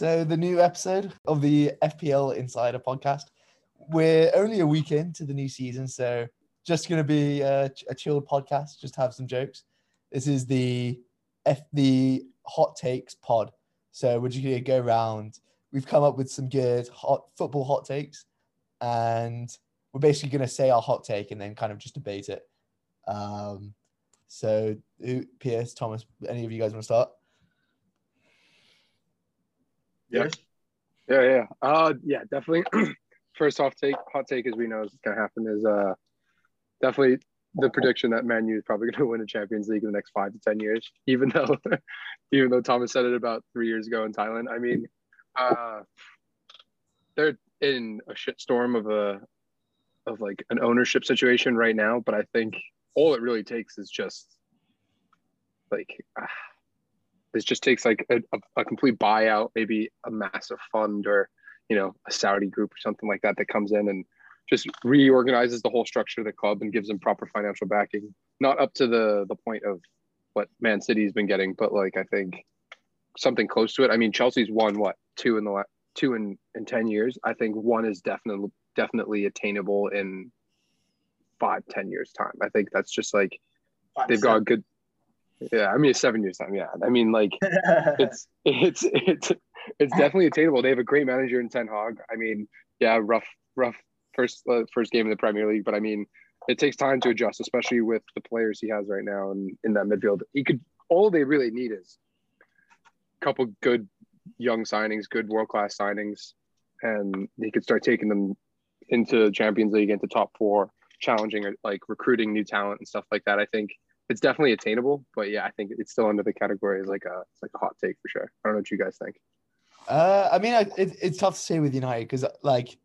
So, the new episode of the FPL Insider podcast. We're only a week into the new season, so just going to be a, a chilled podcast, just have some jokes. This is the F the hot takes pod. So, we're just going to go around. We've come up with some good hot football hot takes, and we're basically going to say our hot take and then kind of just debate it. Um, so, Pierce, Thomas, any of you guys want to start? Yeah. Yeah, yeah. Uh yeah, definitely. First off take hot take as we know is gonna happen is uh definitely the prediction that Man U is probably gonna win a Champions League in the next five to ten years, even though even though Thomas said it about three years ago in Thailand. I mean, uh they're in a shitstorm of a of like an ownership situation right now, but I think all it really takes is just like uh, this just takes like a, a, complete buyout, maybe a massive fund or you know a Saudi group or something like that that comes in and just reorganizes the whole structure of the club and gives them proper financial backing. Not up to the the point of what Man City's been getting, but like I think something close to it. I mean, Chelsea's won what two in the last two in in ten years. I think one is definitely definitely attainable in five ten years time. I think that's just like they they've got a good yeah, I mean seven years time. Yeah, I mean like it's it's it's it's definitely attainable. They have a great manager in Ten Hag. I mean, yeah, rough rough first uh, first game in the Premier League, but I mean, it takes time to adjust, especially with the players he has right now and in that midfield. He could all they really need is a couple good young signings, good world class signings, and he could start taking them into Champions League, into top four, challenging like recruiting new talent and stuff like that. I think it's definitely attainable, but yeah, I think it's still under the category as like a it's like a hot take for sure. I don't know what you guys think. Uh, I mean, it, it's tough to say with United because like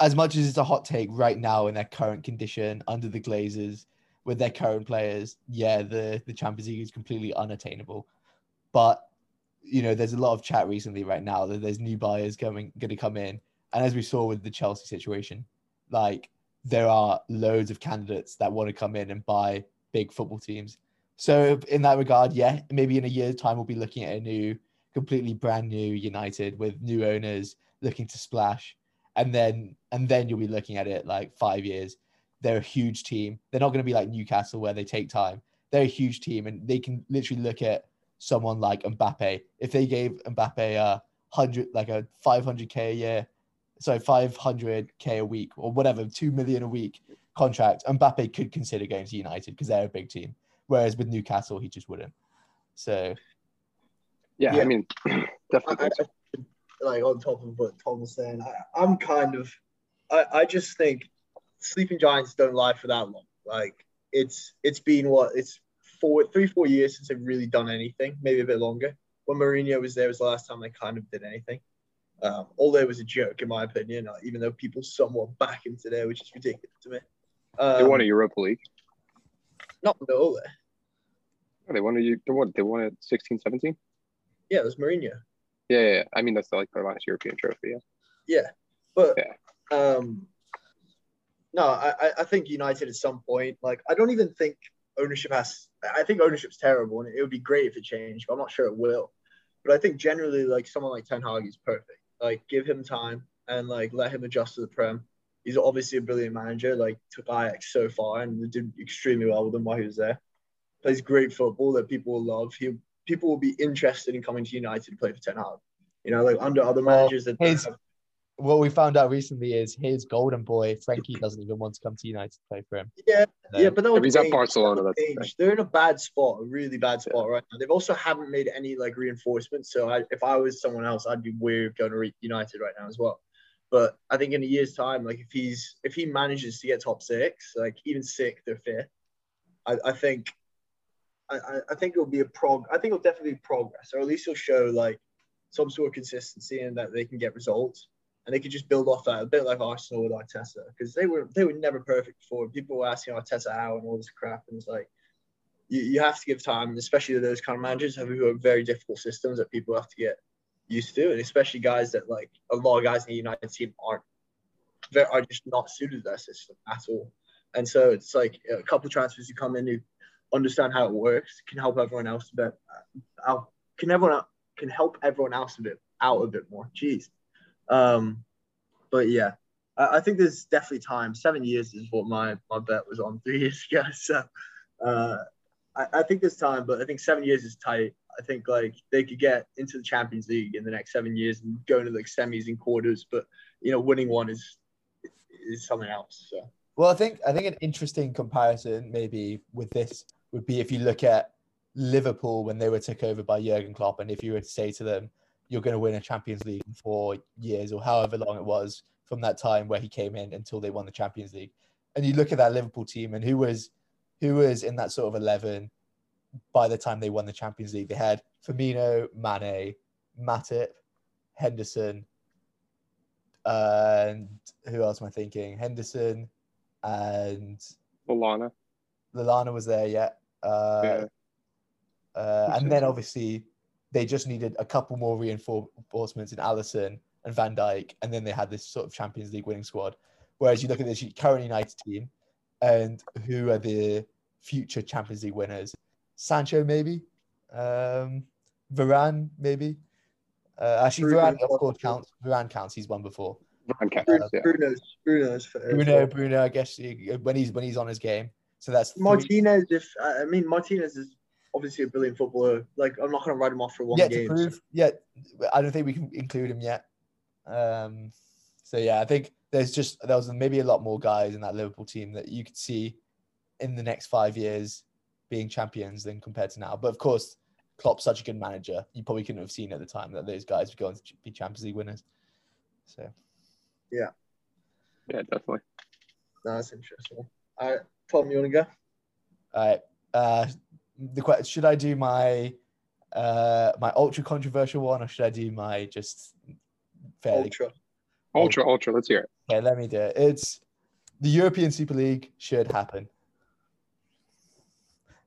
as much as it's a hot take right now in their current condition under the Glazers with their current players, yeah, the the Champions League is completely unattainable. But you know, there's a lot of chat recently right now that there's new buyers coming going to come in, and as we saw with the Chelsea situation, like there are loads of candidates that want to come in and buy big football teams. So in that regard, yeah, maybe in a year's time we'll be looking at a new, completely brand new United with new owners looking to splash, and then and then you'll be looking at it like five years. They're a huge team. They're not going to be like Newcastle where they take time. They're a huge team, and they can literally look at someone like Mbappe. If they gave Mbappe a hundred, like a five hundred k a year, so 500k a week or whatever, two million a week contract, Mbappe could consider going to United because they're a big team. Whereas with Newcastle, he just wouldn't. So, yeah, yeah. I mean, definitely. I, I, like on top of what Tom was saying, I, am kind of, I, I just think sleeping giants don't lie for that long. Like it's it's been what it's four, three, four years since they've really done anything. Maybe a bit longer. When Mourinho was there was the last time they kind of did anything. Um, although it was a joke, in my opinion, uh, even though people somewhat back him today, which is ridiculous to me. Um, they won a um, Europa League. Not no, oh, they won a they won they won it 16, 17? Yeah, it was Mourinho. Yeah, yeah, yeah, I mean that's like their last European trophy. Yeah. Yeah, but yeah. um, no, I I think United at some point, like I don't even think ownership has. I think ownership's terrible, and it would be great if it changed, but I'm not sure it will. But I think generally, like someone like Ten Hag is perfect. Like give him time and like let him adjust to the prem. He's obviously a brilliant manager. Like took Ajax so far and did extremely well with him while he was there. Plays great football that people will love. He people will be interested in coming to United to play for Ten Hag. You know, like under other managers that his, have... what we found out recently is his golden boy Frenkie doesn't even want to come to United to play for him. Yeah, yeah, but that he's at Barcelona. That's They're in a bad spot, a really bad spot yeah. right now. They've also haven't made any like reinforcements. So I, if I was someone else, I'd be wary of going to United right now as well. But I think in a year's time, like if he's if he manages to get top six, like even sixth or fifth, I, I think I, I think it'll be a prog. I think it'll definitely be progress, or at least it'll show like some sort of consistency and that they can get results and they could just build off that a bit like Arsenal with Arteta because they were they were never perfect before. People were asking Arteta how and all this crap, and it's like you, you have to give time, especially those kind of managers who have very difficult systems that people have to get used to, and especially guys that like a lot of guys in the United team aren't they are just not suited to that system at all. And so it's like a couple transfers who come in who understand how it works can help everyone else, but uh, can everyone can help everyone else a bit out a bit more. Jeez. Um, but yeah, I, I think there's definitely time. Seven years is what my my bet was on three years ago. So uh, I, I think there's time, but I think seven years is tight. I think like they could get into the Champions League in the next seven years and go into like semis and quarters, but you know, winning one is is something else. So Well, I think I think an interesting comparison maybe with this would be if you look at Liverpool when they were took over by Jurgen Klopp, and if you were to say to them, "You're going to win a Champions League in four years or however long it was from that time where he came in until they won the Champions League," and you look at that Liverpool team and who was who was in that sort of eleven by the time they won the Champions League, they had Firmino, Mane, Matip, Henderson, and who else am I thinking? Henderson and Lallana. Lallana was there yet. Uh, Yeah. uh, and then obviously they just needed a couple more reinforcements in Alisson and Van Dijk, and then they had this sort of Champions League winning squad. Whereas you look at this current United team, and who are the future Champions League winners? Sancho, maybe. Um, Varane, maybe. Uh, actually, Bruno, Varane, of course, counts. Varane counts. He's won before. Van Cat- Bruno, yeah. Bruno's Bruno's Bruno, Bruno. I guess he- when he's when he's on his game. So that's three. Martinez. If I mean Martinez is obviously a brilliant footballer. Like I'm not gonna write him off for one yet to game. prove. Yeah, I don't think we can include him yet. Um, so yeah, I think there's just there was maybe a lot more guys in that Liverpool team that you could see in the next five years being champions than compared to now. But of course, Klopp's such a good manager. You probably couldn't have seen at the time that those guys were going to be Champions League winners. So yeah, Yeah, definitely. No, that's interesting. All right, Tom, you want to go? all right, uh, the que- should I do my uh my ultra controversial one or should I do my just fairly Ultra. Ultra, ultra. Let's hear it. Okay, let me do it. It's the European Super League should happen.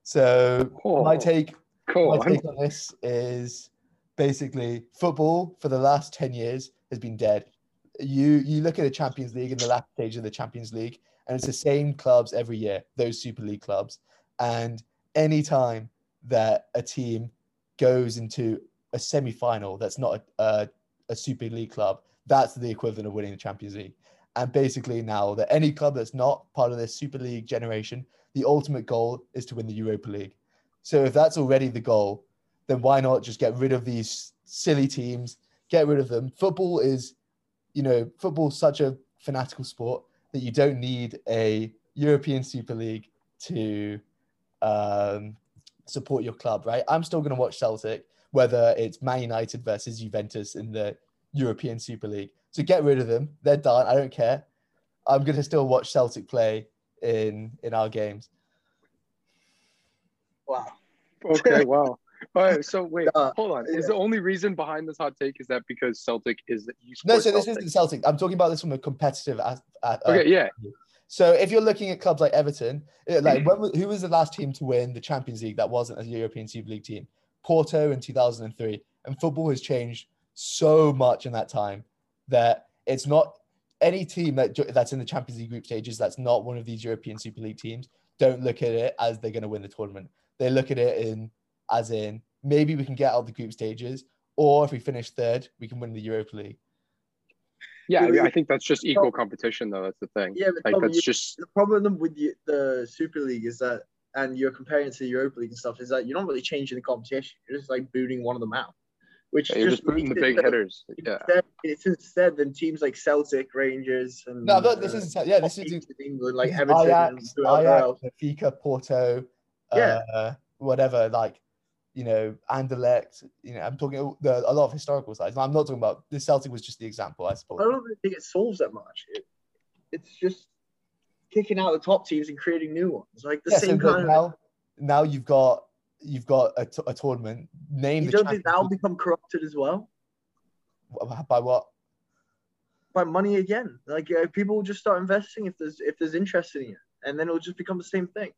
So Oh, my take, cool. my take on this is basically football for the last ten years has been dead. You you look at the Champions League in the last stage of the Champions League, and it's the same clubs every year, those Super League clubs. And any time that a team goes into a semi-final that's not a, a, a Super League club, that's the equivalent of winning the Champions League. And basically now that any club that's not part of this Super League generation, the ultimate goal is to win the Europa League. So if that's already the goal, then why not just get rid of these silly teams, get rid of them? Football is, you know, football's such a fanatical sport that you don't need a European Super League to um, support your club, right? I'm still going to watch Celtic, whether it's Man United versus Juventus in the European Super League. So get rid of them. They're done. I don't care. I'm going to still watch Celtic play in in our games. Wow. Okay, wow. All right, so wait, Uh, hold on. Is yeah. the only reason behind this hot take is that because Celtic is that you No, support so this Celtic? isn't Celtic. I'm talking about this from a competitive. as- uh, uh, Okay, yeah. So if you're looking at clubs like Everton, uh, like when, who was the last team to win the Champions League that wasn't a European Super League team? Porto in 2003. And football has changed so much in that time that it's not any team that that's in the Champions League group stages that's not one of these European Super League teams. Don't look at it as they're going to win the tournament. They look at it in as in maybe we can get out of the group stages, or if we finish third, we can win the Europa League. Yeah, I, mean, I think that's just equal competition, though. That's the thing. Yeah, but Like Tom, that's you- just the problem with the, the Super League is that, and you're comparing to the Europa League and stuff, is that you're not really changing the competition. You're just like booting one of them out, which you're just just putting the makes it big that hitters. Yeah. Instead, it's instead than teams like Celtic, Rangers, and No, but this uh, is yeah, this is in England like Everton Ajax, and whoever Ajax, else. Benfica, Porto, Yeah. uh, whatever, like you know, Anderlecht. You know, I'm talking the, a lot of historical sides. I'm not talking about the Celtic was just the example, I suppose. I don't really think it solves that much. It, it's just kicking out the top teams and creating new ones, like the Yeah, same but kind of. now, now you've got you've got a, t- a tournament named. You don't think that'll become corrupted as well by what? by money again? Like uh, people will just start investing if there's if there's interest in it, and then it'll just become the same thing.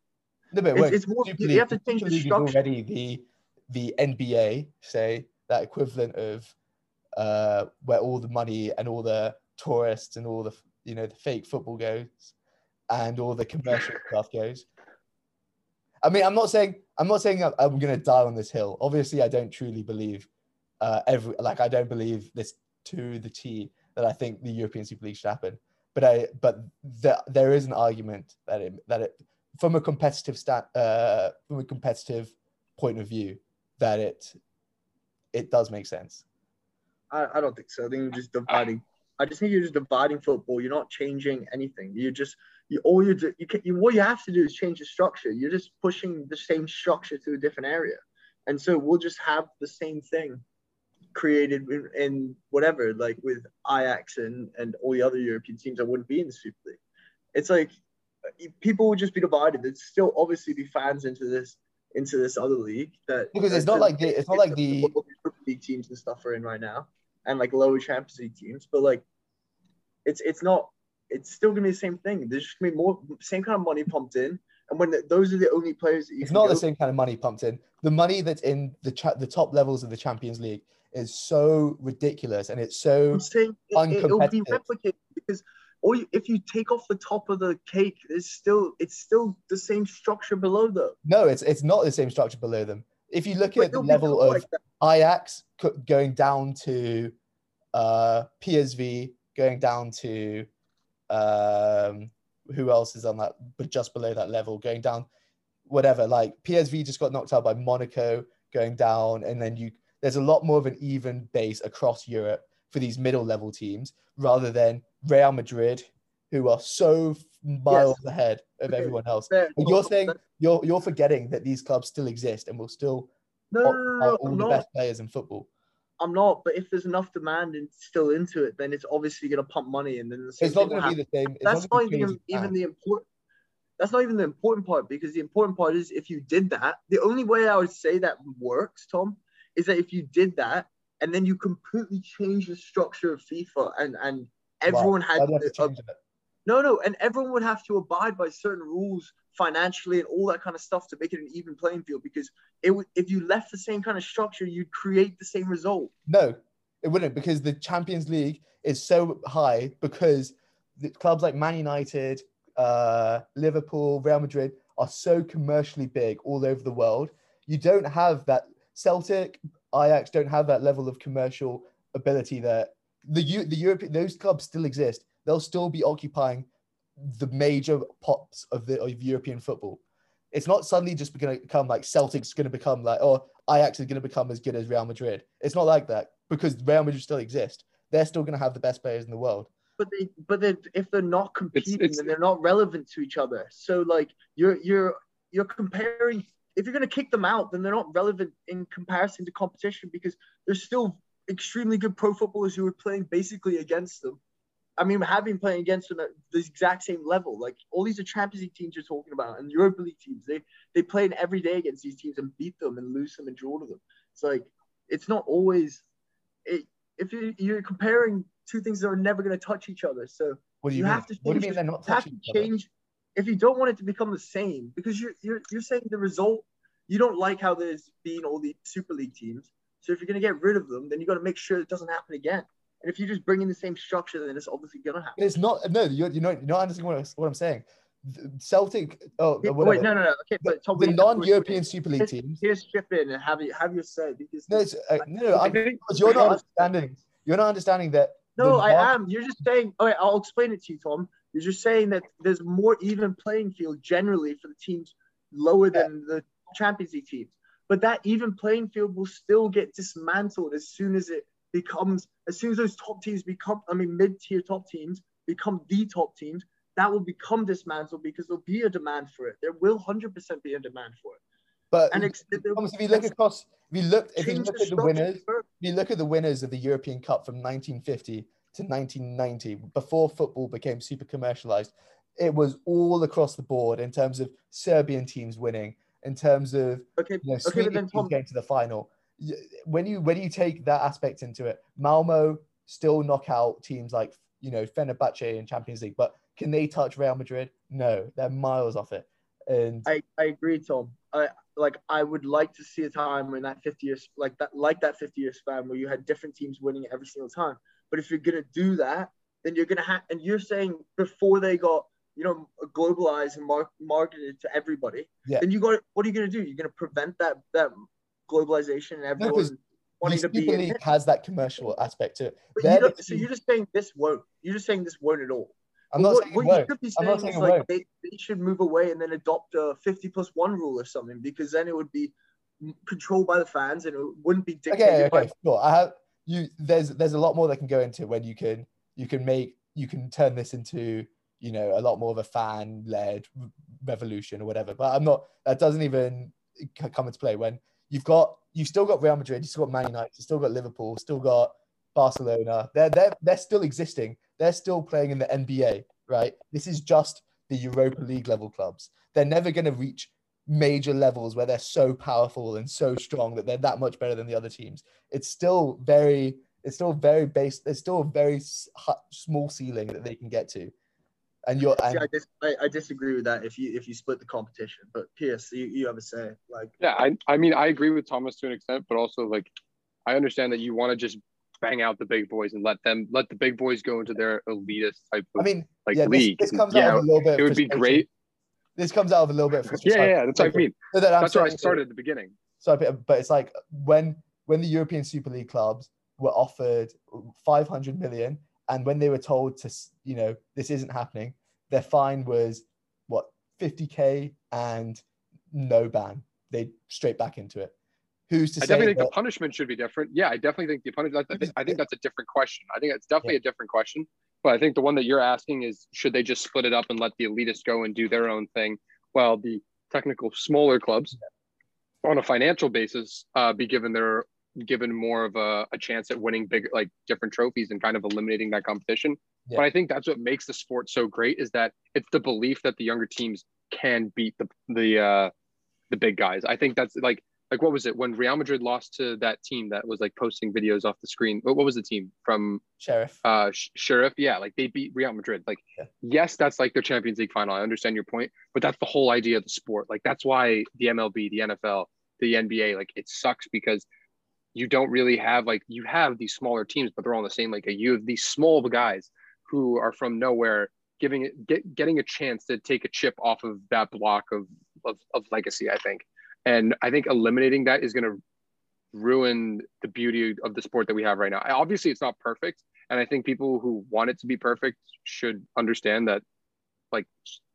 No, but It's- it's more- Super you have to change the structure. already the the NBA, say that equivalent of uh, where all the money and all the tourists and all the you know the fake football goes and all the commercial stuff goes. I mean, I'm not saying I'm not saying I'm, I'm going to die on this hill. Obviously, I don't truly believe uh, every like I don't believe this to the T that I think the European Super League should happen. But I but the, there is an argument that it that it from a competitive stat uh, from a competitive point of view that it it does make sense. I, I don't think so. I think you're just dividing. I just think you're just dividing football. You're not changing anything. You're just you all you do, you can you what you have to do is change the structure. You're just pushing the same structure to a different area, and so we'll just have the same thing created in, in whatever like with Ajax and and all the other European teams that wouldn't be in the Super League. It's like people would just be divided. There'd still obviously be fans into this into this other league that because it's not like the it's not like the league teams and stuff are in right now and like lower Champions League teams, but like it's it's not it's still gonna be the same thing. There's just gonna be more same kind of money pumped in, and when the, those are the only players that you it's not the same kind of money pumped in. The money that's in the cha- the top levels of the Champions League is so ridiculous, and it's so I'm saying it, it'll be replicated because or if you take off the top of the cake, it's still it's still the same structure below them. no, it's it's not the same structure below them. If you look But at the level of like. Ajax going down to uh, PSV, going down to um, who else is on that, but just below that level, going down, whatever. Like PSV just got knocked out by Monaco, going down, and then you there's a lot more of an even base across Europe for these middle level teams rather than Real Madrid, who are so miles ahead of everyone else. But you're saying you're you're forgetting that these clubs still exist and will still no, no, no, no, all I'm the not. best players in football. I'm not. But if there's enough demand and still into it, then it's obviously going to pump money, and then the same It's not going to be the same. It's That's gonna not even even the important. That's not even the important part because the important part is if you did that. The only way I would say that works, Tom, is that if you did that and then you completely change the structure of FIFA and and everyone had you have to it? no no and everyone would have to abide by certain rules financially and all that kind of stuff to make it an even playing field because it would if you left the same kind of structure you'd create the same result No, it wouldn't because the Champions League is so high because the clubs like Man United, uh, Liverpool, Real Madrid are so commercially big all over the world. You don't have that Celtic, Ajax don't have that level of commercial ability that the Eu- the European those clubs still exist. They'll still be occupying the major pots of the of European football. It's not suddenly just going to become like Celtic's going to become like or Ajax is going to become as good as Real Madrid. It's not like that because Real Madrid still exist. They're still going to have the best players in the world. but they but they if they're not competing it's- then they're not relevant to each other so like you're you're you're comparing if you're going to kick them out then they're not relevant in comparison to competition because there's still extremely good pro footballers who are playing basically against them I mean, having playing against them at the exact same level, like all these are Champions League teams you're talking about, and Europa League teams. They they play in every day against these teams and beat them and lose them and draw to them. It's like it's not always. It, if you you're comparing two things that are never going to touch each other, so What do you, you mean? have to what do you mean they're not you have touching to each other? If you don't want it to become the same, because you're you're you're saying the result, you don't like how there's been all these Super League teams. So if you're going to get rid of them, then you got to make sure it doesn't happen again. And if you just bring in the same structure, then it's obviously going to happen. It's not. No, you're, you're not. You're not understanding what, I- what I'm saying. The Celtic. Oh, Yeah. Wait, no, no, no. Okay, but Tom, the non-European Super League teams. Here's chip in and have you have your say because No, it's, uh, no, I'm, you're not understanding. You're not understanding that. no, the I am. You're just saying. Okay, I'll explain it to you, Tom. You're just saying that there's more even playing field generally for the teams lower than the Champions League teams. But that even playing field will still get dismantled as soon as it becomes, as soon as those top teams become, I mean, mid-tier top teams become the top teams. That will become dismantled because there'll be a demand for it. There will 100% be a demand for it. But And ex- Thomas, if you look across, if you look, if you look at the winners, if you look at the winners of the European Cup from 1950 to 1990, before football became super commercialized, it was all across the board in terms of Serbian teams winning, in terms of Okay, you know, okay, then Tom, getting to the final. When you when you take that aspect into it, Malmo still knock out teams like you know Fenerbahce in Champions League, but can they touch Real Madrid? No, they're miles off it. And I, I agree, Tom. I like I would like to see a time when that 50 years like that like that 50 year span where you had different teams winning every single time. But if you're gonna do that, then you're gonna have and you're saying before they got you know globalized and mar- marketed to everybody, Yeah. then you got what are you gonna do? You're gonna prevent that that globalization and everyone. 'cause wanting to be League has that commercial aspect to it. You so you're just saying this won't. You're just saying this won't at all. I'm not what, saying what won't. you should be I'm saying is like won't. they, they should move away and then adopt a 50 plus one rule or something because then it would be controlled by the fans and it wouldn't be dictated okay, by okay, sure. I have you. There's there's a lot more that can go into when you can you can make you can turn this into you know a lot more of a fan led revolution or whatever. But I'm not. That doesn't even come into play when you've got you've still got Real Madrid, you've still got Man United, you've still got Liverpool, still got Barcelona. They're they're they're still existing. They're still playing in the NBA, right? This is just the Europa League level clubs. They're never going to reach major levels where they're so powerful and so strong that they're that much better than the other teams. It's still very, it's still very base. There's still a very small ceiling that they can get to. And you're, See, and I, dis- I, I disagree with that if you if you split the competition. But Pierce, you, you have a say. Like Yeah, I, I mean, I agree with Thomas to an extent, but also like, I understand that you want to just bang out the big boys and let them let the big boys go into their elitist type of I mean, like yeah, league. this And comes yeah, out a little bit. it would be great. This comes out of a little bit. Yeah, yeah, yeah, that's what I mean. So that That's where I started at the beginning. So, but it's like when when the European Super League clubs were offered 500 million, and when they were told to, you know, this isn't happening, their fine was what 50k and no ban. They straight back into it. Who's to I say definitely think that, the punishment should be different. Yeah, I definitely think the punishment. I think, I think that's a different question. I think it's definitely a different question. But I think the one that you're asking is should they just split it up and let the elitists go and do their own thing, while the technical smaller clubs, on a financial basis, uh, be given their given more of a, a chance at winning big like different trophies and kind of eliminating that competition. Yeah. But I think that's what makes the sport so great is that it's the belief that the younger teams can beat the the uh, the big guys. I think that's like like what was it when Real Madrid lost to that team that was like posting videos off the screen? What, what was the team from sheriff? uh Sh- Sheriff? Yeah, like they beat Real Madrid. Like Yeah. yes, that's like their Champions League final. I understand your point, but that's the whole idea of the sport. Like that's why the MLB, the NFL, the NBA, like it sucks because you don't really have like you have these smaller teams, but they're all in the same like you have these small guys who are from nowhere giving it get, getting a chance to take a chip off of that block of of, of legacy, I think. And I think eliminating that is going to ruin the beauty of the sport that we have right now. Obviously, it's not perfect, and I think people who want it to be perfect should understand that, like,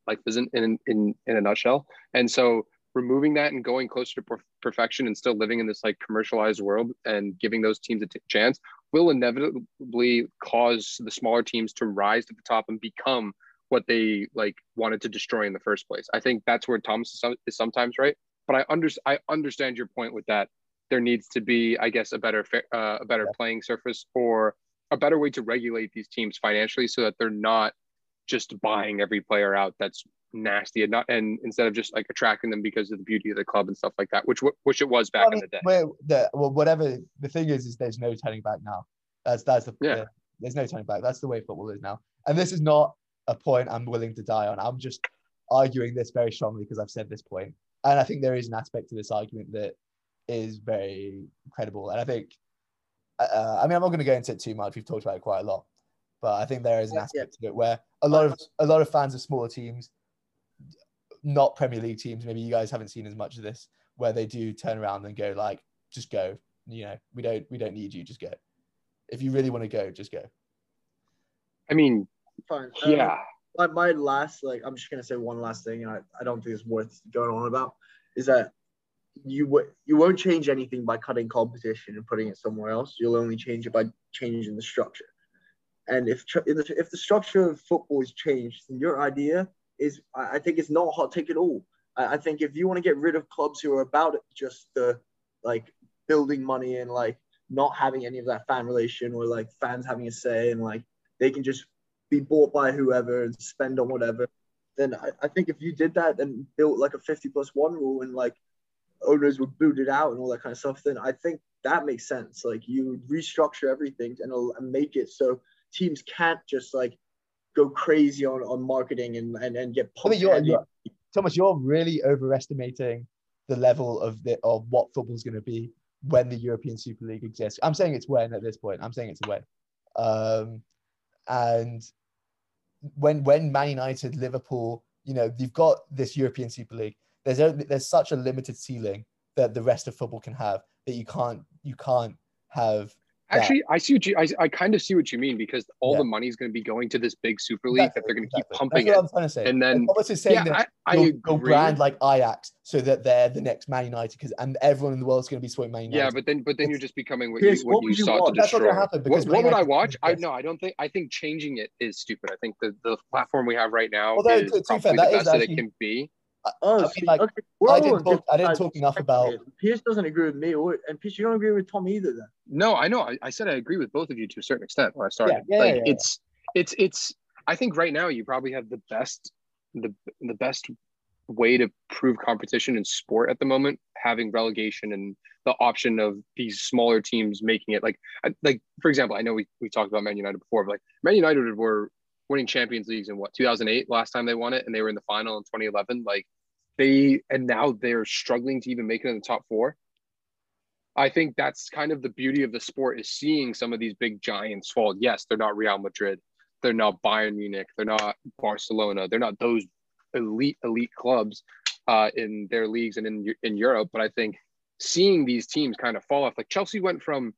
life isn't in in in a nutshell. And so, removing that and going closer to per- perfection and still living in this like commercialized world and giving those teams a chance will inevitably cause the smaller teams to rise to the top and become what they like wanted to destroy in the first place. I think that's where Thomas is sometimes right, but I under I understand your point with that. There needs to be, I guess, a better uh, a better Yeah. playing surface or a better way to regulate these teams financially so that they're not just buying every player out that's nasty and not and instead of just like attracting them because of the beauty of the club and stuff like that, which which it was back I mean, in the day. well, the, well, whatever the thing is, is there's no turning back now. That's that's the Yeah. the- there's no turning back. That's the way football is now. And this is not a point I'm willing to die on. I'm just arguing this very strongly because I've said this point. And I think there is an aspect to this argument that is very credible. And I think, uh, I mean, I'm not going to go into it too much. We've talked about it quite a lot, but I think there is an Yeah, aspect to it where a lot of a lot of fans of smaller teams, not Premier League teams, maybe you guys haven't seen as much of this, where they do turn around and go like, just go. You know, we don't we don't need you. Just go. If you really want to go, just go. I mean, fine. Um, yeah, my, my last like i'm just to say one last thing and I, I don't think it's worth going on about is that you w- you won't change anything by cutting competition and putting it somewhere else. You'll only change it by changing the structure. And if if the, structure of football is changed then your idea is i, I think it's not a hot take at all. I, I think if you want to get rid of clubs who are about it just the like building money and like not having any of that fan relation or like fans having a say and like they can just be bought by whoever and spend on whatever, then I, I think if you did that and built like a 50 plus one rule and like owners were booted out and all that kind of stuff, then I think that makes sense. Like you restructure everything and, and make it so teams can't just like go crazy on, on marketing and, and, and get I mean, you're, you're, Thomas, you're really overestimating the level of the of what football's going to be when the European Super League exists. I'm saying it's when at this point. I'm saying it's when. Um, and when when Man United, Liverpool, you know, you've got this European Super League. There's only, there's such a limited ceiling that the rest of football can have that you can't you can't have. Actually, I see what you. I, I kind of see what you mean because all Yeah. the money is going to be going to this big super league that they're going to keep pumping That's it. what I'm trying to say. And then- saying Yeah, that I, I you'll brand like Ajax so that they're the next Man United because and everyone in the world is going to be supporting Man United. yeah, but then but then you're just becoming what you what what you you sought to That's not destroy. What, what would I watch? I no, I don't think. I think changing it is stupid. I think the the platform we have right now Although, is to- to fair, probably that the best that it can be. Oh, I mean, like, okay. We're I didn't talk- I didn't talk of enough about- here. Pierce doesn't agree with me, or and Pierce, you don't agree with Tom either. Then No, I know. I, I said I agree with both of you to a certain extent when I started. yeah, like yeah, yeah. it's it's it's. I think right now you probably have the best the the best way to prove competition in sport at the moment, having relegation and the option of these smaller teams making it like I- like for example, I know we we talked about Man United before, but like Man United were winning Champions Leagues in what 2008 last time they won it, and they were in the final in 2011. Like they and now they're struggling to even make it in the top four. I think that's kind of the beauty of the sport is seeing some of these big giants fall. Yes, they're not Real Madrid, they're not Bayern Munich, they're not Barcelona, they're not those elite elite clubs uh, in their leagues and in in Europe. But I think seeing these teams kind of fall off, like Chelsea went from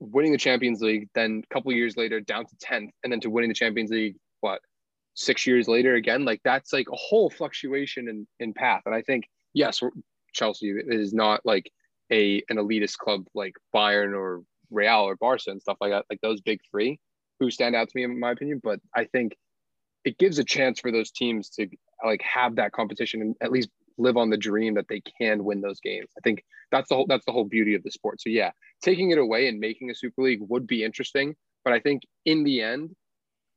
winning the Champions League, then a couple years later down to tenth, and then to winning the Champions League, what six years later again? Like that's like a whole fluctuation in in path. And I think yes, Chelsea is not like a an elitist club like Bayern or Real or Barca and stuff like that, like those big three who stand out to me in my opinion. But I think it gives a chance for those teams to like have that competition and at least live on the dream that they can win those games. I think that's the whole that's the whole beauty of the sport. So yeah, taking it away and making a super league would be interesting, but I think in the end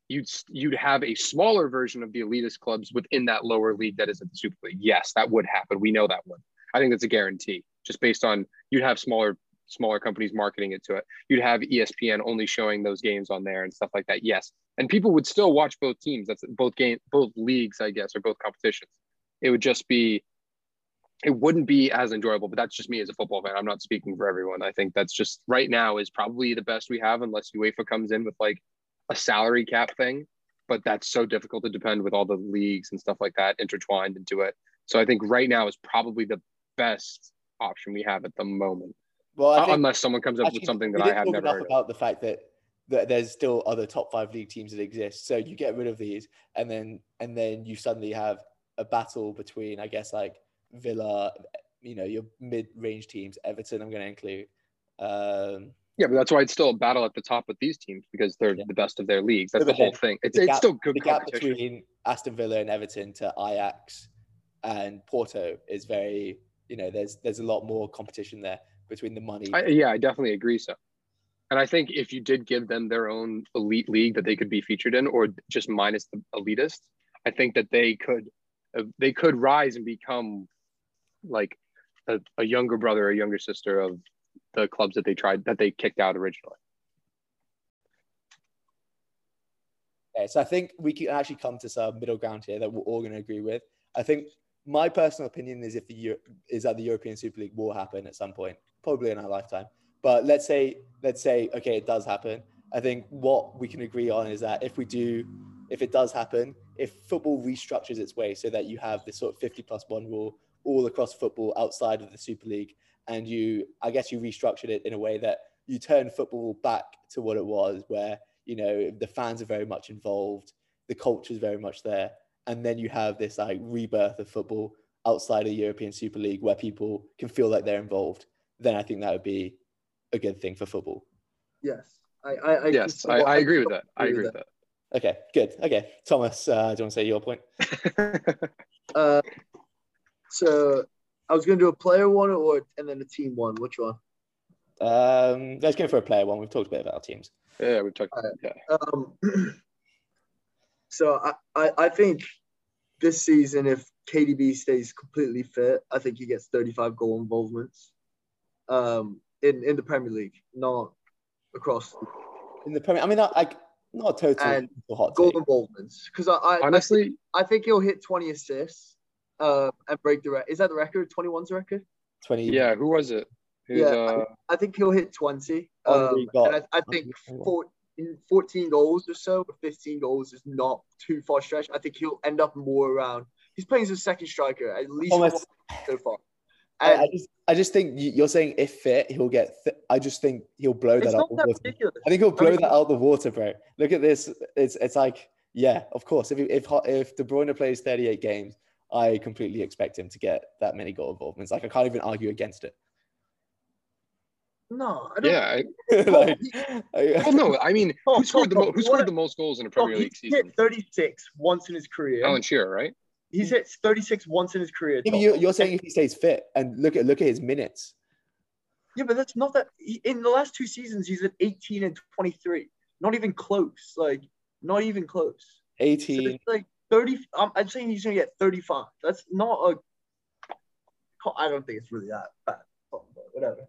you'd you'd have a smaller version of the elitist clubs within that lower league that is at the super league. Yes, that would happen. We know that would. I think that's a guarantee just based on you'd have smaller smaller companies marketing it to it. You'd have ESPN only showing those games on there and stuff like that. Yes. And people would still watch both teams. That's both game both leagues, I guess, or both competitions. It would just be it wouldn't be as enjoyable, but that's just me as a football fan. I'm not speaking for everyone. I think that's just right now is probably the best we have unless UEFA comes in with like a salary cap thing. But that's so difficult to depend with all the leagues and stuff like that intertwined into it. So I think right now is probably the best option we have at the moment, well, I Uh, think, unless someone comes up actually, with something that I have never heard of. about the fact that that there's still other top five league teams that exist. So you get rid of these, and then and then you suddenly have a battle between, I guess, like Villa, you know, your mid-range teams. Everton, I'm going to include. Um, Yeah, but that's why it's still a battle at the top with these teams because they're Yeah. the best of their leagues. That's the whole thing. It's the it's still good the gap between Aston Villa and Everton to Ajax and Porto is very, you know, there's there's a lot more competition there between the money. I, yeah, I definitely agree. So, and I think if you did give them their own elite league that they could be featured in, or just minus the elitist, I think that they could uh, they could rise and become like a, a younger brother or younger sister of the clubs that they tried that they kicked out originally. Okay, so I think we can actually come to some middle ground here that we're all going to agree with. I think my personal opinion is if the Eu- is that the European Super League will happen at some point, probably in our lifetime. But let's say let's say okay, it does happen. I think what we can agree on is that if we do, if it does happen, if football restructures its way so that you have this sort of 50 plus one rule all across football outside of the Super League, and you, I guess you restructured it in a way that you turn football back to what it was, where you know the fans are very much involved, the culture is very much there, and then you have this like rebirth of football outside of the European Super League where people can feel like they're involved. Then I think that would be a good thing for football. yes, I, I, I yes, I, I agree with that. I agree with that. Okay, good. Okay, Thomas, uh, do you want to say your point? Uh, so I was gonna do a player one or and then a team one. Which one? Um, let's go for a player one. We've talked a bit about our teams. yeah, we've talked. Alright. Yeah, Um, so I, I, I think this season, if KDB stays completely fit, I think he gets 35 goal involvements um, in, in the Premier League, not across In the Premier, I mean, not like not a total And hot goal take. involvements. Because I, I, honestly, I think he'll hit 20 assists uh, and break the record. Is that the record? 21's the record? Twenty. yeah. Who was it? Who's, Yeah, uh, I think he'll hit 20. Um, got- and I, I think Henry four, in 14 goals or so, but 15 goals is not too far stretch. I think he'll end up more around. He's playing as a second striker, at least Thomas, so far. I, I just, I just think you- you're saying if fit, he'll get. Th- I just think he'll blow that out the that water. I think he'll blow mean- that out the water, bro. Look at this. It's, it's like, yeah, of course. If if Ho- if De Bruyne plays 38 games, I completely expect him to get that many goal involvements. Like I can't even argue against it. No, I don't. Yeah. I, like, well, no. I mean, Oh, who scored the oh, mo- who scored wanna- the most goals in a Bro, Premier League he's season? hit 36 once in his career. Alan Shearer, right? He's hit 36 once in his career. Yeah, but you're, you're saying if he stays fit and look at look at his minutes. Yeah, but that's not that. He, in the last two seasons, he's at 18 and 23. Not even close. Like, not even close. 18. it's like 30. I'm, I'm saying he's gonna get 35. That's not a. I don't think it's really that bad. But whatever.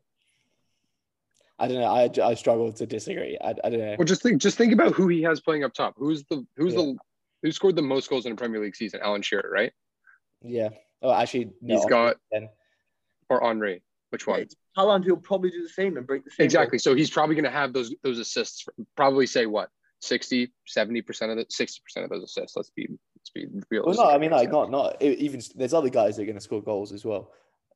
I don't know. I, I struggle to disagree. I, I don't know. Well, just think just think about who he has playing up top. Who's the who's the who scored the most goals in a Premier League season? Alan Shearer, right? Yeah. Oh, actually, no. He's got then. or Henri. Which one? Yeah, Haaland will probably do the same and break the same. Exactly. So he's probably going to have those those assists. Probably say what 60, 70 percent of the sixty percent of those assists. Let's be let's be real. Well, no, I mean, like, not not even. There's other guys that are going to score goals as well,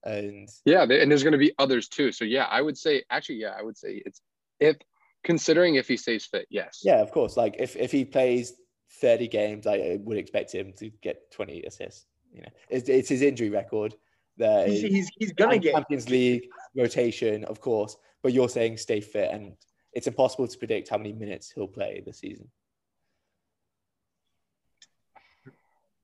and Yeah, there- and there's going to be others too. So yeah, I would say actually, yeah, I would say it's if considering if he stays fit, yes. yeah, of course. Like, if if he plays 30 games, I would expect him to get 20 assists. You know, it's, it's his injury record. that He's, he's, he's gonna get. Champions League rotation, of course, but you're saying stay fit, and it's impossible to predict how many minutes he'll play this season.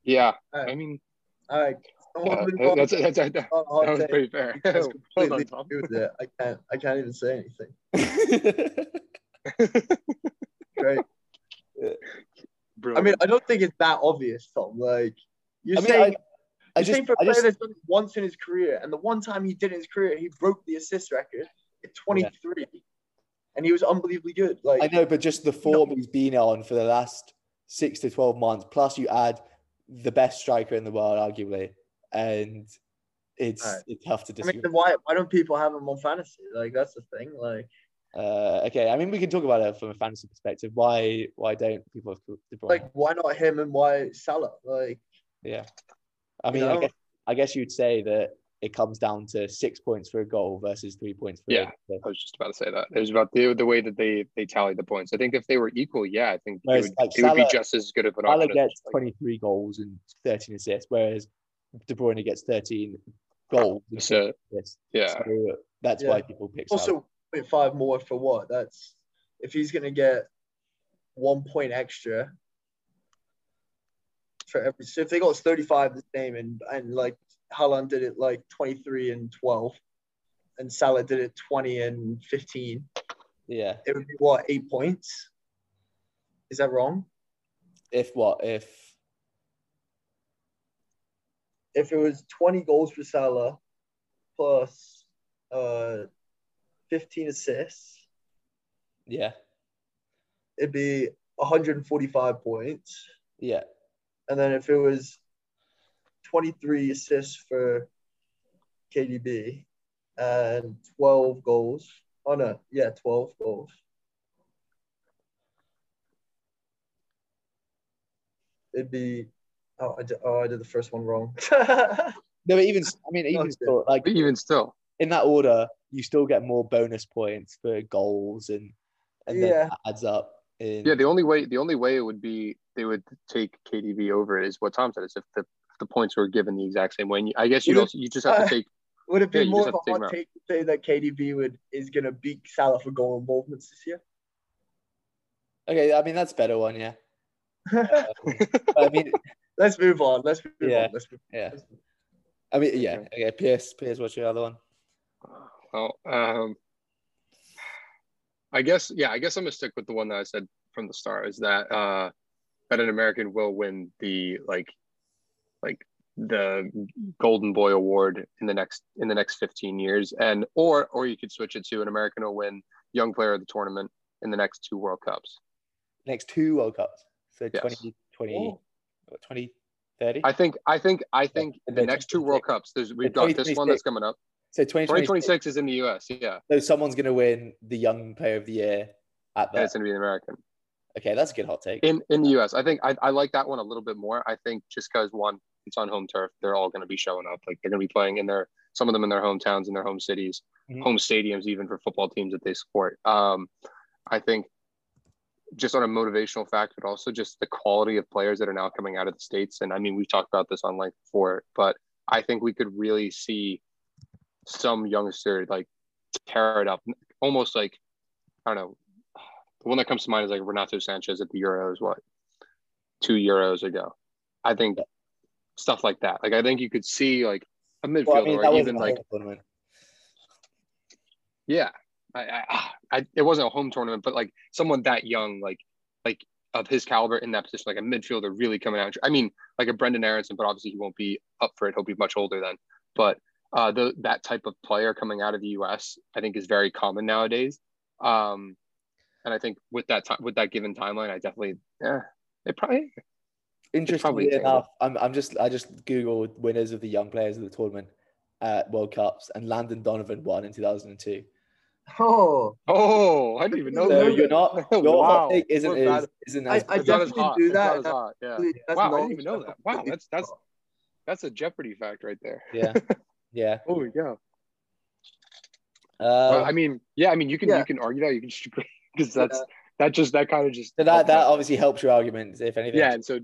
Yeah, Alright. I mean, All right. yeah, that's that's that, that was take. pretty fair. That's completely agree with it. I can't. I can't even say anything. Great. I mean, I don't think it's that obvious, Tom. Like you're I mean, saying, I you're just, saying for a I player just, that's done it once in his career, and the one time he did in his career, he broke the assist record at 23, and he was unbelievably good. Like I know, but just the form he's been on for the last six to 12 months, plus you add the best striker in the world, arguably, and it's Alright. it's tough to I disagree. mean, why why don't people have him on fantasy? Like that's the thing. Like Uh, okay, I mean, we can talk about it from a fantasy perspective. Why why don't people have De Bruyne? like why not him and why Salah? Like yeah, I you mean, I guess, I guess you'd say that it comes down to six points for a goal versus three points for Yeah. a I was just about to say that. It was about the, the way that they they tally the points. I think if they were equal, yeah, I think it would, like, it would be just as good of an Salah option. gets like, 23 goals and 13 assists, whereas De Bruyne gets 13 goals. So, assists. yeah, So that's Yeah. why people pick Salah. also point five more for what? That's if he's gonna get one point extra for every. So if they got 35 the same, and and like Haaland did it like 23 and 12, and Salah did it 20 and 15, Yeah. it would be what eight points? Is that wrong? If what? If If it was 20 goals for Salah plus uh 15 assists, yeah, it'd be 145 points. yeah, And then if it was 23 assists for KDB and 12 goals. Oh no, yeah, 12 goals. It'd be oh I did, oh I did the first one wrong. no, but even I mean, even oh, Okay. still, like but even still, in that order, you still get more bonus points for goals and and Yeah. that adds up. In, yeah. The only way the only way it would be they would take KDB over is what Tom said is if the if the points were given the exact same way. And I guess you Would don't you just have to uh, take Would it be Yeah, you more just of have a to take hot take to say that KDB would is gonna beat Salah for goal involvements this year? okay, I mean that's a better one, yeah. But I mean, Let's move on. Let's move Yeah. on. Let's move yeah. on. I mean, yeah. Okay, Pierce, Pierce, what's your other one? Well, um, I guess yeah, I guess I'm gonna stick with the one that I said from the start is that uh, that an American will win the like like the Golden Boy Award in the next in the next 15 years, and or or you could switch it to an American will win Young Player of the Tournament in the next two World Cups. Next two World Cups. So Yes. 2020, Oh. what, 2030? I think I think I think and the then next two World Cups. There's we've got this one that's coming up. so 2026. 2026 is in the U.S. Yeah, So someone's going to win the Young Player of the Year at and that. it's gonna be an American. Okay, that's a good hot take. in in the US. I think I, I like that one a little bit more. I think just because one, it's on home turf, they're all going to be showing up. Like they're going to be playing in their some of them in their hometowns, in their home cities, Mhm. home stadiums, even for football teams that they support. Um, I think just on a motivational fact, but also just the quality of players that are now coming out of the states. And I mean, we've talked about this on length before, but I think we could really see some youngster like tear it up, almost like I don't know. The one that comes to mind is like Renato Sanches at the Euros, what two Euros ago. I think stuff like that. Like I think you could see like a midfielder Well, I mean, or even like tournament. yeah, I, I, I, it wasn't a home tournament, but like someone that young, like, like of his caliber in that position, like a midfielder really coming out. I mean, like a Brenden Aaronson, but obviously he won't be up for it. He'll be much older then. But uh, the that type of player coming out of the U.S. I think is very common nowadays. Um, and I think with that time, with that given timeline, I definitely, yeah, it probably Interestingly attainable. enough, I'm, I'm just I just googled winners of the young players of the tournament at World Cups, and Landon Donovan won in 2002. Oh, Oh, I didn't even know So that. you're not your Wow. hot take isn't We're bad. as, isn't I- as I It's not as definitely hot. do that. as hot. Yeah. That's Wow, I didn't even know that that. Wow, that's that's that's a Jeopardy fact right there. yeah yeah. oh cow. Um, Well, I mean, yeah, I mean, you can Yeah. you can argue that you can just because that's that just that kind of just so that that out. obviously helps your argument, if anything. yeah, and so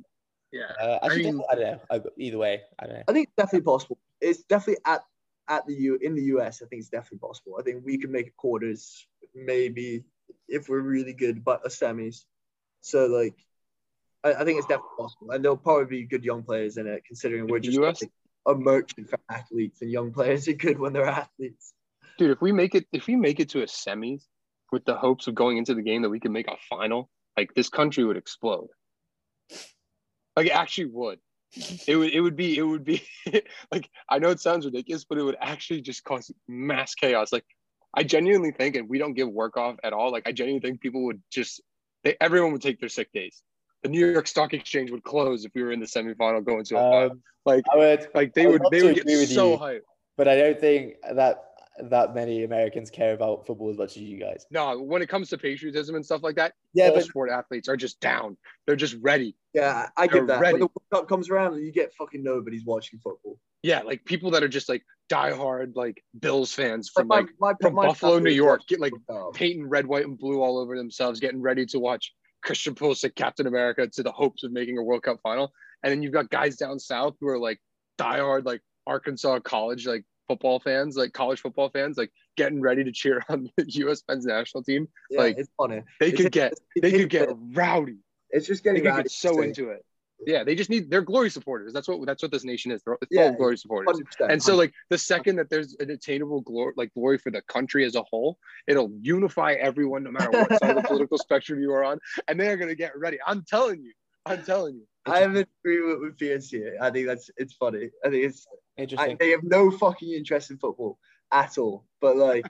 yeah, Uh, actually, I mean- I don't know. I, either way, I don't know. I think it's definitely possible. It's definitely at at the U in the US. I think it's definitely possible. I think we can make quarters, maybe if we're really good, but a semis. So like, I, I think it's definitely possible, and there'll probably be good young players in it, considering we're just US? like, a merchant for athletes, and young players are good when they're athletes. dude, if we make it if we make it to a semis with the hopes of going into the game that we can make a final, like this country would explode. Like it actually would. It would it would be it would be like I know it sounds ridiculous, but it would actually just cause mass chaos. Like I genuinely think, and we don't give work off at all. Like I genuinely think people would just they, everyone would take their sick days. The New York Stock Exchange would close if we were in the semifinal going to a. Um, Like I would, like they would they would get so you. hyped. but I don't think that that many Americans care about football as much as you guys. No, when it comes to patriotism and stuff like that, Yeah, all but sport athletes are just down. They're just ready. Yeah, I They're get that. ready. When the World Cup comes around, you get fucking nobody's watching football. Yeah, like people that are just like diehard like Bills fans from my- like my- from my Buffalo, New York, watches get like painting red, white, and blue all over themselves, getting ready to watch Christian Pulisic, Captain America, to the hopes of making a World Cup final. And then you've got guys down south who are like diehard like Arkansas college like football fans, like college football fans, like getting ready to cheer on the U.S. men's national team. Yeah, like, it's funny. They It's could just- get they could get rowdy. It's just They getting could get so into it. Yeah, they just need they're glory supporters. That's what that's what this nation is. They're Yeah, of glory supporters. 100%, And so, like the second that there's an attainable glory, like glory for the country as a whole, it'll unify everyone, no matter what side of the political spectrum you are on, and they are gonna get ready. I'm telling you, I'm telling you. I have an agreement with here. I think that's it's funny. I think it's I, interesting. they have no fucking interest in football at all. But like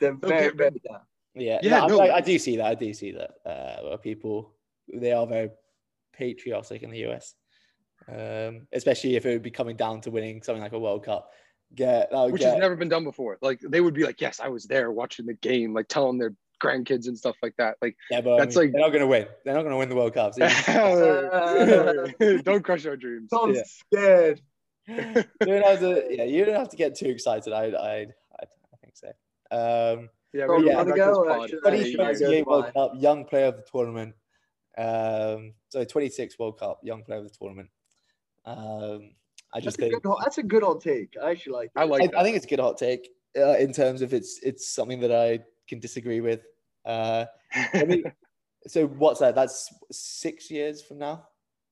they're very Okay, very down. yeah, Yeah, no, I- no. I, I do see that. I do see that. Uh, where people they are very patriotic in the US, um, especially if it would be coming down to winning something like a World Cup. Get that which get, has never been done before. Like they would be like, "Yes, I was there watching the game," like telling their grandkids and stuff like that. Like, yeah, but that's I mean, like- they're not going to win. They're not going to win the World Cup. So you- don't crush our dreams. Tom's Yeah. scared. You don't have to. Yeah, you don't have to get too excited. I, I, I, I think so. Um, Yeah, Tom, we you got wanna back to go, this or pod. should I- Twenty should I Thank go? you. twenty World Cup, young player of the tournament. Um, so twenty six World Cup, young player of the tournament. Um, I That's just a, good, that's a good hot take. I actually like. I like I, that. I think it's a good hot take uh, in terms of it's it's something that I can disagree with. Uh, I mean, so what's that? That's six years from now.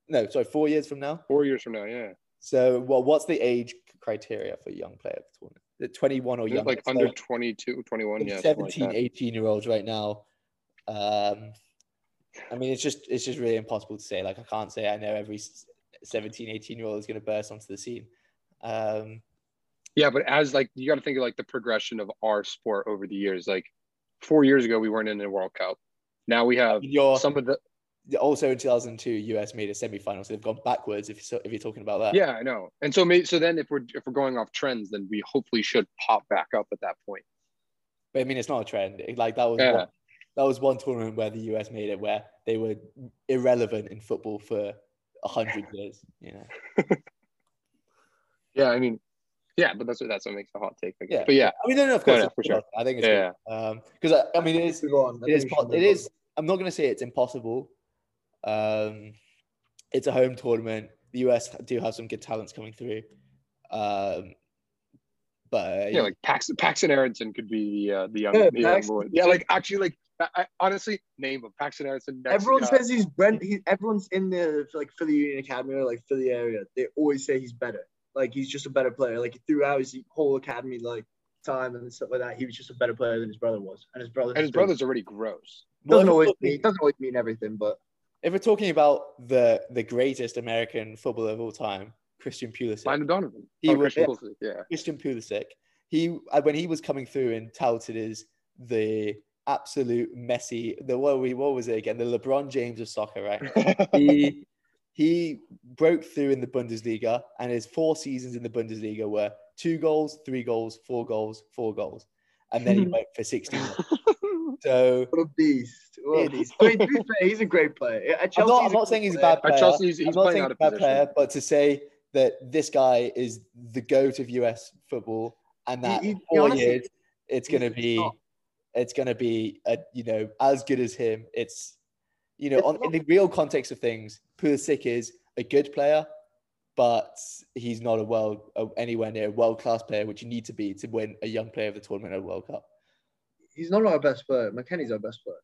No, sorry, four years from now. Four years from now, yeah. So, well, what's the age criteria for young player of the tournament? The 21 or younger? like So, under 22, 21, yeah. something like 17, that. 18 year olds right now. Um, I mean, it's just it's just really impossible to say. Like, I can't say I know every s- 17, 18 year old is going to burst onto the scene. Um, Yeah, but as like you got to think of like the progression of our sport over the years. Like four years ago, we weren't in the World Cup. Now we have some of the. Also in 2002, US made a semi final, so they've gone backwards. If you're, if you're talking about that, Yeah, I know. And so maybe so then if we're if we're going off trends, then we hopefully should pop back up at that point. But I mean, it's not a trend. Like that was Yeah. one, that was one tournament where the US made it where they were irrelevant in football for a hundred years. You know, Yeah, I mean, Yeah, but that's what that's what makes a hot take. I guess. Yeah. But yeah, I mean, no, no, of course, no, it's for sure. I think it's yeah. good. because um, I, I mean, it is Move on. I it is think we po- should it move is i'm not going to say it's impossible um it's a home tournament the us do have some good talents coming through um but uh, yeah, like Paxton, Paxten Aaronson could be the uh, the young, Yeah, the young boy. Yeah, like actually, like I, I, honestly, name of Paxten Aaronson. Next, Everyone uh, says he's Brent. He, everyone's in the like Philly Union Academy or like Philly area. They always say he's better. Like he's just a better player. Like throughout his whole academy like time and stuff like that, he was just a better player than his brother was. And his brother and his brother's already gross. well, doesn't always talking, mean doesn't always mean everything, but if we're talking about the the greatest american footballer of all time christian pulisic Landon Donovan. He oh, was- Christian Pulisic, yeah. christian pulisic he uh, when he was coming through and touted as the absolute Messi, the what, we, what was it again? The LeBron James of soccer, right? he he broke through in the Bundesliga, and his four seasons in the Bundesliga were two goals, three goals, four goals, four goals, and then he went for sixteen. So what a beast. What a beast. I mean, to be fair, he's a great player. At I'm not, I'm not saying he's a bad uh, player. At Chelsea, he's, he's I'm not playing saying out he's of a bad position. player, but to say that this guy is the goat of US football and that He- he- in four honestly, years it's going to be not. it's going to be a, you know as good as him. It's you know It's on, in the real context of things, Pulisic is a good player, but he's not a world anywhere near a world class player, which you need to be to win a young player of the tournament at a World Cup. He's not our best player. McKennie's our best player.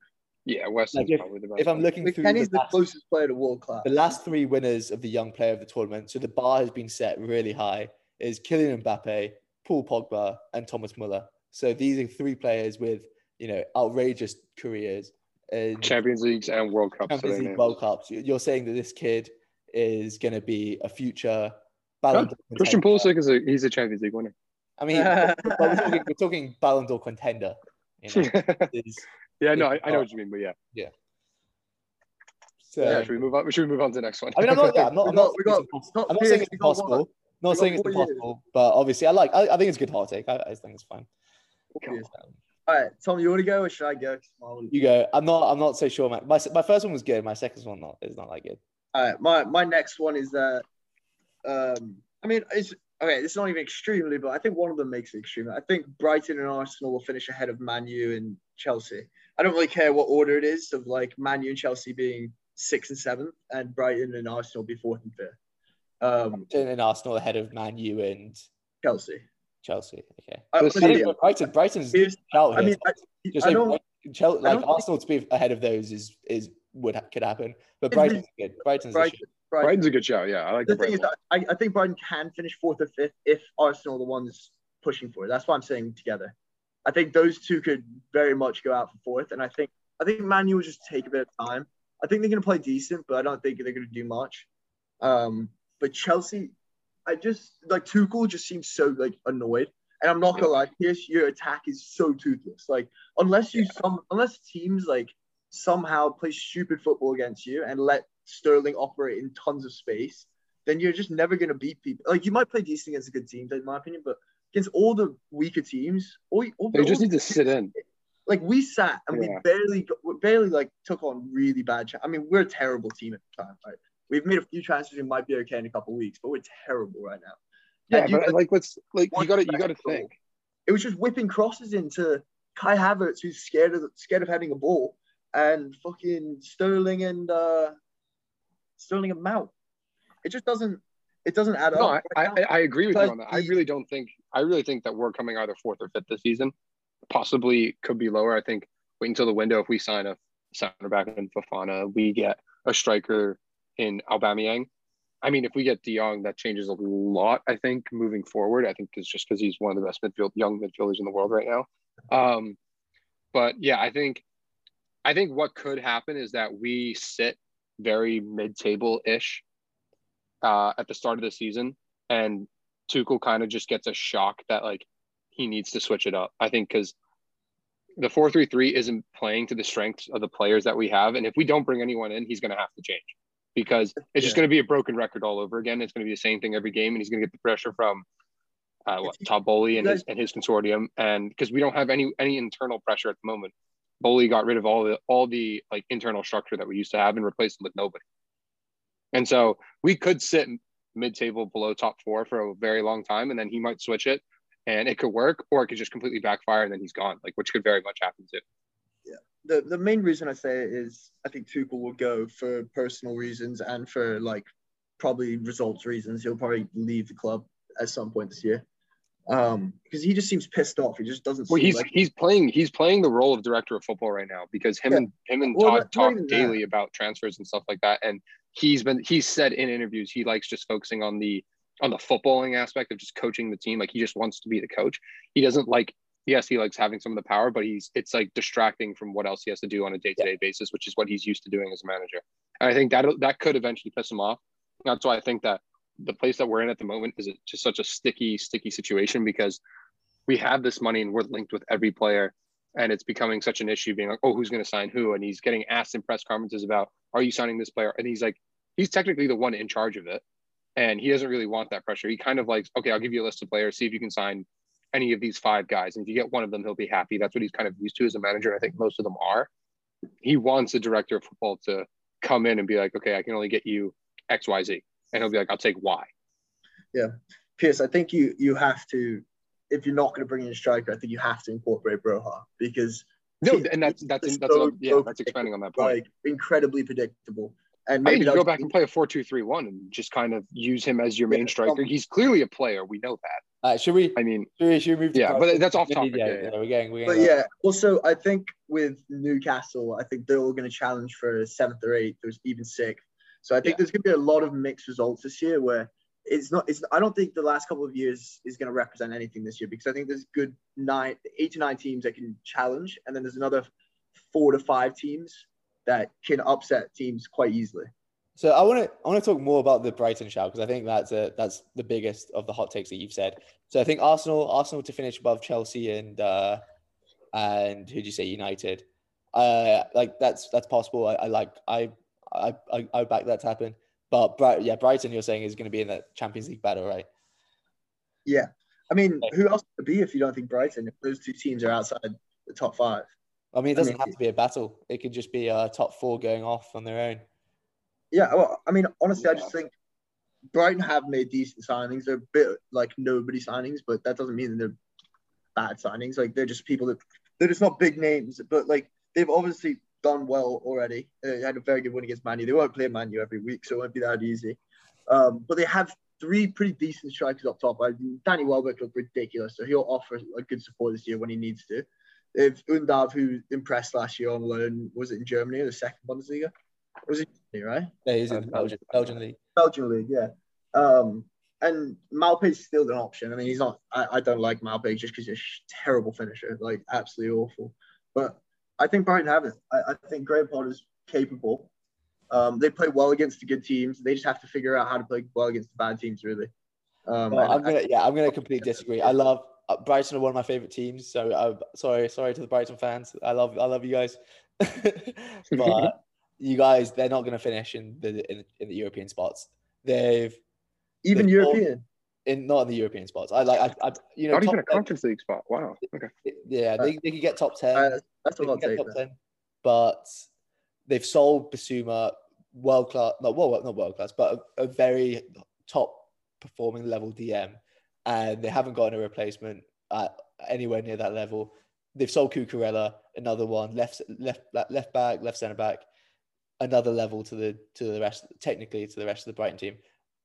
Yeah, Weston's Like, if- probably the best. If I'm one. looking through McKennie's the the last- closest player to world class. the last three winners of the young player of the tournament, so the bar has been set really high, is Kylian Mbappe, Paul Pogba, and Thomas Muller. So these are three players with you know outrageous careers in Champions Leagues and World Cups. Champions League. World Cups. You- You're saying that this kid is going to be a future Ballon d'Or Christian contender. Pulisic is a he's a Champions League winner. I mean, we're talking, we're talking Ballon d'Or contender. You know, is, yeah, no, I, I know what you mean, but yeah. Yeah. So, yeah. Should we move on? Should we move on to the next one? I mean, I'm not. Yeah, I'm not. We I'm not, got- we got- saying it's impossible. not I'm not saying it's PSG, got impossible. Not saying it's four years. impossible, but obviously, I like. I, I think it's a good hot take. I, I think it's fine. Yes. All right, Tom, you want to go or should I go? You go. I'm not. I'm not so sure. Man. My my first one was good. My second one not is not that good. All right, my my next one is that. Um, I mean, it's okay. It's not even extremely, but I think one of them makes it extreme. I think Brighton and Arsenal will finish ahead of Man U and Chelsea. I don't really care what order it is of like Man U and Chelsea being sixth and seventh, and Brighton and Arsenal be fourth and fifth. Um, And Arsenal ahead of Man U and Chelsea. Chelsea. Okay. I, I think Brighton. Brighton's I mean, I, Just I say don't. Brighton- Chel- I like don't think- Arsenal to be ahead of those is is would could happen, but Brighton's good. Brighton's Brighton. Brighton. Brighton's a good show. Yeah, I like the, the thing is, I, I think Brighton can finish fourth or fifth if Arsenal are the ones pushing for it. That's why I'm saying together. I think those two could very much go out for fourth, and I think I think Man U will just take a bit of time. I think they're going to play decent, but I don't think they're going to do much. Um, but Chelsea, I just like Tuchel just seems so like annoyed, and I'm not gonna lie, his your attack is so toothless. Like unless you some unless teams like somehow play stupid football against you and let Sterling operate in tons of space, then you're just never going to beat people. Like you might play decent against a good team, in my opinion, but against all the weaker teams, all, all, They just all- need to sit in. like we sat and Yeah. we barely got, we barely like took on really bad. I mean, we're a terrible team at the time. Right? We've made a few transfers. We might be okay in a couple weeks, but we're terrible right now. Yeah, And you but guys- like, what's like you got to you got to think. it was just whipping crosses into Kai Havertz, who's scared of scared of having a ball, and fucking Sterling and uh, Sterling and Mount. It just doesn't. It doesn't add No, I, up. I, right now. I agree with you on that. I really don't think I really think that we're coming either fourth or fifth this season. Possibly could be lower. I think wait until the window. If we sign a center back in Fofana, we get a striker in Aubameyang. I mean, if we get De Jong, that changes a lot. I think moving forward. I think it's just because he's one of the best midfield young midfielders in the world right now. Um, but yeah, I think I think what could happen is that we sit very mid-table ish uh, at the start of the season, and Tuchel kind of just gets a shock that like he needs to switch it up. I think because the four three three isn't playing to the strengths of the players that we have, and if we don't bring anyone in, he's going to have to change because it's just going to be a broken record all over again. It's going to be the same thing every game, and he's going to get the pressure from. Uh, what, Todd Boehly and his and his consortium, and because we don't have any any internal pressure at the moment, Boehly got rid of all the all the like internal structure that we used to have and replaced it with nobody. And so we could sit mid-table below top four for a very long time, and then he might switch it, and it could work, or it could just completely backfire, and then he's gone. Like which could very much happen too. Yeah. The the main reason I say it is I think Tuchel will go for personal reasons and for like probably results reasons. He'll probably leave the club at some point this year. Um, because he just seems pissed off. He just doesn't. Well, he's like, he's playing he's playing the role of director of football right now because him Yeah. and him and Well, Todd talk even that. daily about transfers and stuff like that. And he's been he's said in interviews he likes just focusing on the on the footballing aspect of just coaching the team. Like he just wants to be the coach. He doesn't like yes, he likes having some of the power, but he's it's like distracting from what else he has to do on a day to day basis, which is what he's used to doing as a manager. And I think that that could eventually piss him off. That's why I think that the place that we're in at the moment is just such a sticky, sticky situation because we have this money and we're linked with every player. And it's becoming such an issue being like, oh, who's going to sign who? And he's getting asked in press conferences about, are you signing this player? And he's like, he's technically the one in charge of it. And he doesn't really want that pressure. He kind of like, okay, I'll give you a list of players, see if you can sign any of these five guys. And if you get one of them, he'll be happy. That's what he's kind of used to as a manager. I think most of them are. He wants the director of football to come in and be like, okay, I can only get you X, Y, Z. And he'll be like, I'll take Y. Yeah. Pierce, I think you you have to if you're not going to bring in a striker, I think you have to incorporate Broja because No, He- and that's that's he's that's so- yeah, that's expanding on that point. like incredibly predictable. And I maybe you go back and play a four-two-three-one and just kind of use him as your Yeah, main striker. He's clearly a player. We know that. Uh, should we? I mean, Should we, should we move? To Yeah, but that's off topic, Yeah, yeah, yeah, yeah. we're getting. We're getting But getting yeah, also I think with Newcastle, I think they're all going to challenge for seventh or eighth, or even sixth. So I think Yeah. there's going to be a lot of mixed results this year where it's not. It's I don't think the last couple of years is going to represent anything this year because I think there's good nine, eight to nine teams that can challenge, and then there's another four to five teams that can upset teams quite easily. So I want to I want to talk more about the Brighton shout because I think that's a, that's the biggest of the hot takes that you've said. So I think Arsenal Arsenal to finish above Chelsea and uh, and who'd you say United? Uh, like that's that's possible. I, I like I I I I back that to happen. But Bright, yeah, Brighton, you're saying is going to be in that Champions League battle, right? Yeah, I mean, who else would be if you don't think Brighton? If those two teams are outside the top five. I mean, it doesn't mean, have to be a battle. It could just be a top four going off on their own. Yeah, well, I mean, honestly, I just think Brighton have made decent signings. They're a bit like nobody signings, but that doesn't mean they're bad signings. Like they're just people that they're just not big names, but like they've obviously done well already. They had a very good win against Manu. They won't play Manu every week, so it won't be that easy. Um, but they have three pretty decent strikers up top. I, Danny Welbeck looked ridiculous, so he'll offer a good support this year when he needs to. They've Undav, who impressed last year on loan, was it in Germany or the second Bundesliga? Was it Germany, right? Yeah, he's in the Belgian, Belgian league. Belgian league, yeah. Um, and Maupay's still an option. I mean, he's not. I, I don't like Maupay just because he's a sh- terrible finisher, like absolutely awful. But I think Brighton have it. I, I think Graham Potter's capable. Um, they play well against the good teams. They just have to figure out how to play well against the bad teams, really. Um, Well, I'm gonna yeah, I'm gonna completely disagree. I love uh, Brighton are one of my favorite teams. So uh, sorry, sorry to the Brighton fans. I love I love you guys, but you guys they're not gonna finish in the in, in the European spots. They've even they've European. In not in the European spots. I like I, I you know not even a conference league spot. Wow. Okay. 10 yeah they, they could get top ten. Uh, that's they what can I'll get take. top ten, but they've sold Bissouma world class, not well, not world class, but a, a very top performing level DM, and they haven't gotten a replacement at anywhere near that level. They've sold Cucurella, another one, left left left back, left centre back, another level to the to the rest, technically to the rest of the Brighton team.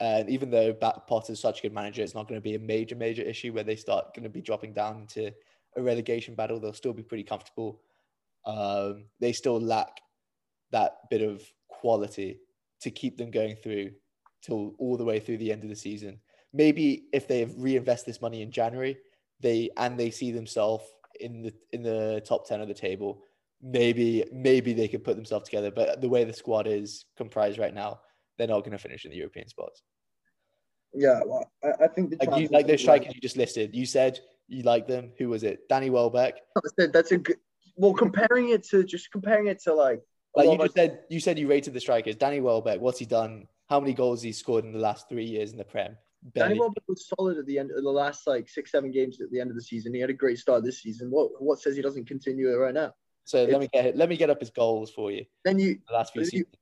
And even though Bat Potter's such a good manager, it's not going to be a major major issue where they start going to be dropping down into a relegation battle. They'll still be pretty comfortable. Um, they still lack that bit of quality to keep them going through till all the way through the end of the season. Maybe if they reinvest this money in January, they and they see themselves in the in the top ten of the table. Maybe maybe they could put themselves together. But the way the squad is comprised right now, they're not going to finish in the European spots. Yeah, well, I, I think the Like you like those strikers you just listed. You said you like them. Who was it? Danny Welbeck. That's a- That's a good. Well, comparing it to just comparing it to like Like you just said, you said you rated the strikers. Danny Welbeck, what's he done? How many goals he scored in the last three years in the Prem? Danny Barely. Welbeck was solid at the end of the last like six, seven games at the end of the season. He had a great start this season. What what says he doesn't continue it right now? So let me get let me get up his goals for you. Then you The last few But you- seasons.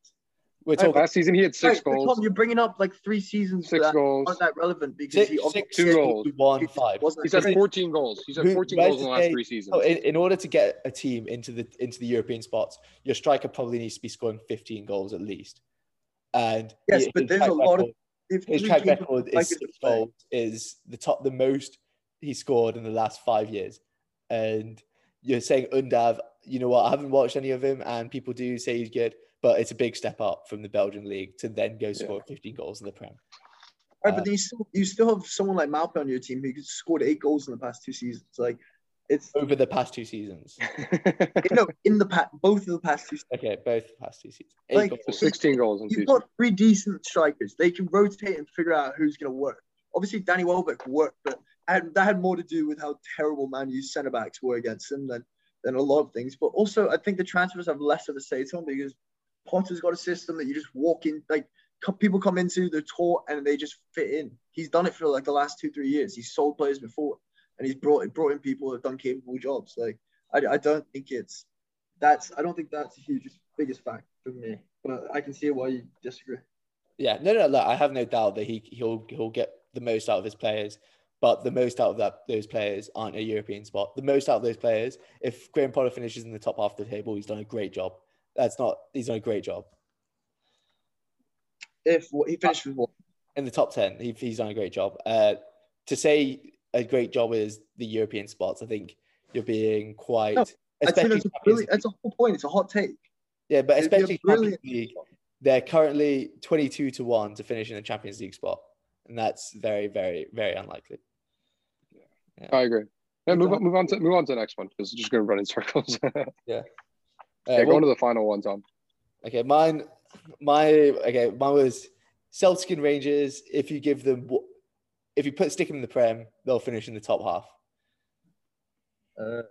We're talking Last season he had six Right, goals. Tom, you're bringing up like three seasons Six that goals. aren't that relevant because six, he six, Two goals. one, five. He's had 14 goals. He's had 14 where's goals in the the last day- three seasons. So in, in order to get a team into the into the European spots, your striker probably needs to be scoring 15 goals at least. And Yes, his but there's track a lot of- record- if his track record is six goals is the top the most he scored in the last five years. And you're saying Undav, you know what? I haven't watched any of him, and people do say he's good, but it's a big step up from the Belgian league to then go score 15 goals in the Prem. Right, Uh, but then you still you still have someone like Maupay on your team who scored eight goals in the past two seasons. Like it's Over the past two seasons. no in the past both of the past two. Seasons. Okay, both the past two seasons. Eight Like, goals. 16 goals in two You've got three decent strikers. They can rotate and figure out who's going to work. Obviously, Danny Welbeck worked, but had, that had more to do with how terrible Man U's centre backs were against him than than a lot of things. But also, I think the transfers have less of a say to them because Potter's got a system that you just walk in like people come into, they're taught, and they just fit in. He's done it for like the last two, three years. He's sold players before, and he's brought brought in people who have done capable jobs. Like I, I don't think it's that's I don't think that's the hugest biggest fact for me. But I can see why you disagree. Yeah, no, no, look, I have no doubt that he he'll he'll get the most out of his players, but the most out of that those players aren't a European spot. The most out of those players, if Graham Potter finishes in the top half of the table, he's done a great job. That's not he's done a great job If he finished with what? in the top ten. He, he's done a great job. Uh, to say a great job is the European spots, I think you're being quite. No, I especially that's a That's a whole point. It's a hot take. Yeah, but It'd especially Champions League, they're currently 22 to 1 to finish in the Champions League spot. And that's very, very, very unlikely. Yeah. I agree. Yeah, move on, move on to move on to the next one because it's just going to run in circles. yeah, Uh, go well, on to the final one, Tom. okay, mine, my, okay, mine was Celtic and Rangers. If you give them, if you put stick them in the Prem, they'll finish in the top half. Uh,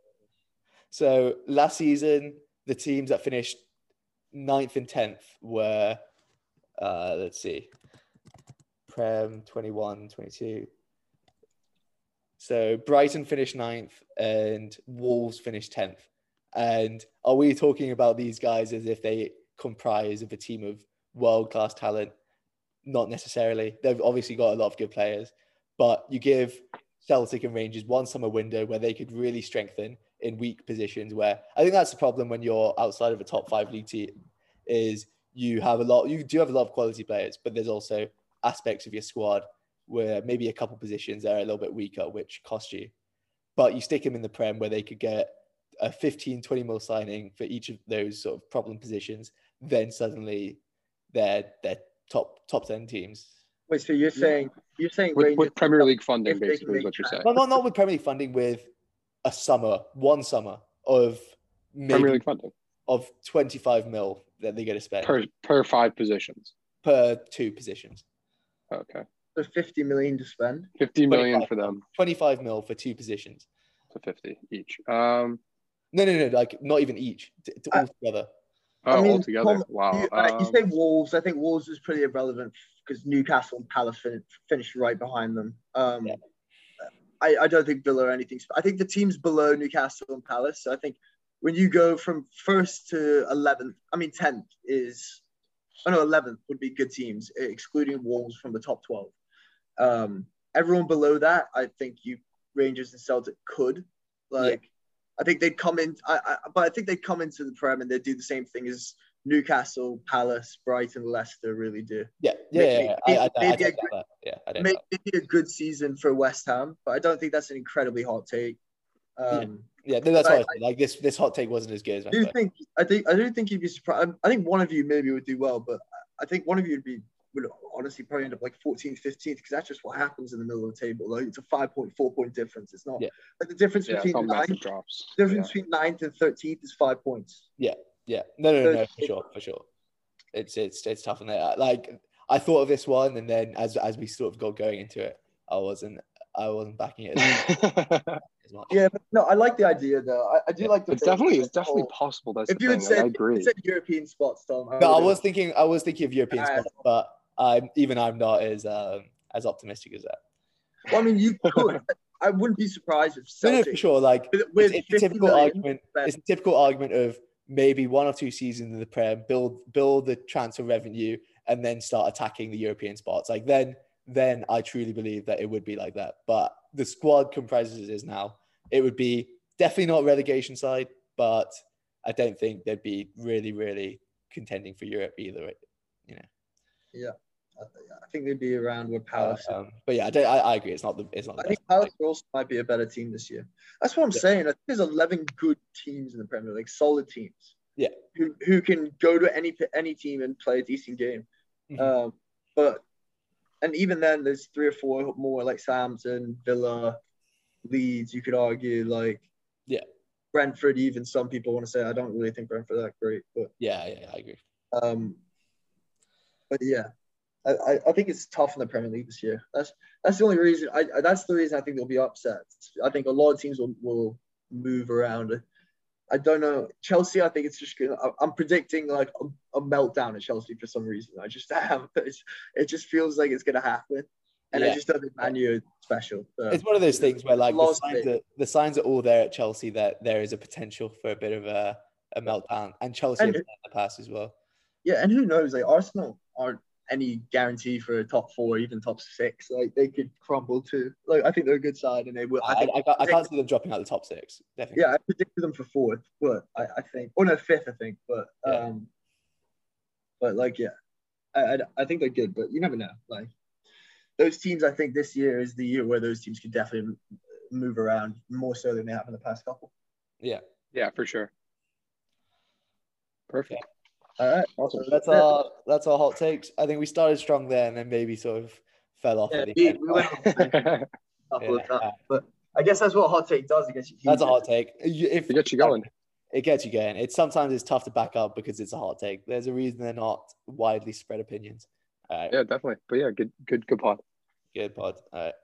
So last season, the teams that finished ninth and 10th were, uh, let's see, Prem 21, 22. So Brighton finished ninth and Wolves finished 10th. And are we talking about these guys as if they comprise of a team of world class talent? Not necessarily. They've obviously got a lot of good players, but you give Celtic and Rangers one summer window where they could really strengthen in weak positions. Where I think that's the problem when you're outside of a top five league team is you have a lot. You do have a lot of quality players, but there's also aspects of your squad where maybe a couple positions are a little bit weaker, which cost you. But you stick them in the Prem where they could get a 15, 20 mil signing for each of those sort of problem positions. Then suddenly they're they're top top ten teams. wait, so you're saying you're saying With, with Premier League funding, if they can basically, is what you're saying. No, not not with Premier League funding. With a summer, one summer of maybe Premier League funding of 25 mil that they're going to spend per, per per five positions. per two positions. Okay, So 50 million to spend. 50 million for them 25 mil for two positions. to 50 each. Um, No, no, no, like not even each, t- t- I- all together. oh, I mean, altogether, Tom, wow. You, uh, you Um, say Wolves. I think Wolves is pretty irrelevant because Newcastle and Palace fin- finished right behind them. Um, Yeah. I, I don't think Villa or anything. I think the teams below Newcastle and Palace. So I think when you go from first to 11th, I mean 10th is, oh no, 11th would be good teams, excluding Wolves from the top 12. Um, everyone below that, I think you Rangers and Celtic could. Like, I think they'd come in, I, I, but I think they'd come into the Prem and they'd do the same thing as Newcastle, Palace, Brighton, Leicester really do. Yeah, yeah, yeah. Maybe a. Yeah, I don't Maybe doubt. good season for West Ham, but I don't think that's an incredibly hot take. Um, Yeah, no, that's I- what I said. Like this, this hot take wasn't as good as I do think I think I do think you'd be surprised. I think one of you maybe would do well, but I think one of you would be would honestly probably end up like 14th, 15th because that's just what happens in the middle of the table. Like it's a five point, four point difference. It's not Yeah. like the difference yeah, between all ninth, massive drops. the difference between ninth and 13th is five points. Yeah, no, no, no, no, for sure, for sure. It's it's it's tough in there. Like I thought of this one, and then as as we sort of got going into it, I wasn't I wasn't backing it as, as much. Yeah, but no, I like the idea though. I, I do Yeah. like the. it's definitely it's definitely whole- possible. That's If you had thing. like, said, I agree. you said European spots, Tom. I No, I was thinking I was thinking of European Ah. spots, but I'm even I'm not as um as optimistic as that. Well, I mean, you could. I wouldn't be surprised if No, no, for sure. Like with, it's, it's a typical million argument. It's a typical argument of maybe one or two seasons in the Prem, build build the transfer revenue, and then start attacking the European spots. Like then, then I truly believe that it would be like that. But the squad comprises it is now. It would be definitely not relegation side, but I don't think they'd be really, really contending for Europe either. You know. Yeah. I think they'd be around where Palace. Uh, um, but yeah, I, I, I, agree. It's not the. It's not. I think Palace also might be a better team this year. That's what I'm yeah. saying. I think there's 11 good teams in the Premier League, solid teams. Yeah. Who, who can go to any any team and play a decent game. Mm-hmm. Um, but and even then, there's three or four more like Southampton, Villa, Leeds. You could argue like yeah, Brentford. Even some people want to say I don't really think Brentford that great, but yeah, yeah, I agree. Um, but yeah, I, I think it's tough in the Premier League this year. That's that's the only reason. I, that's the reason I think there'll be upsets. I think a lot of teams will, will move around. I don't know Chelsea. I think it's just good. I'm predicting like a, a meltdown at Chelsea for some reason. I just am. it just feels like it's gonna happen, and yeah. I just don't think Man U special. So. It's one of those things where like the signs, are, the signs are all there at Chelsea that there is a potential for a bit of a, a meltdown, and Chelsea and, in the past as well. Yeah, and who knows? Like Arsenal aren't any guarantee for a top four, even top six. Like they could crumble too. Like I think they're a good side, and they will. I, I, I, I can't see them dropping out the top six. Definitely. Yeah, I predicted them for fourth, but I, I think, or no, fifth, I think. But yeah. um, but like yeah, I, I, I think they're good, but you never know. Like those teams, I think this year is the year where those teams could definitely move around more so than they have in the past couple. Yeah. Yeah, for sure. Perfect. All right, awesome. That's our that's our hot takes. I think we started strong there and then maybe sort of fell off. Yeah, we, we went yeah. but I guess that's what a hot take does. I guess that's a hot take. If it gets you going, it gets you going. It's sometimes it's tough to back up because it's a hot take. There's a reason they're not widely spread opinions. Yeah, definitely. But yeah, good, good, good pod. Good pod. All right.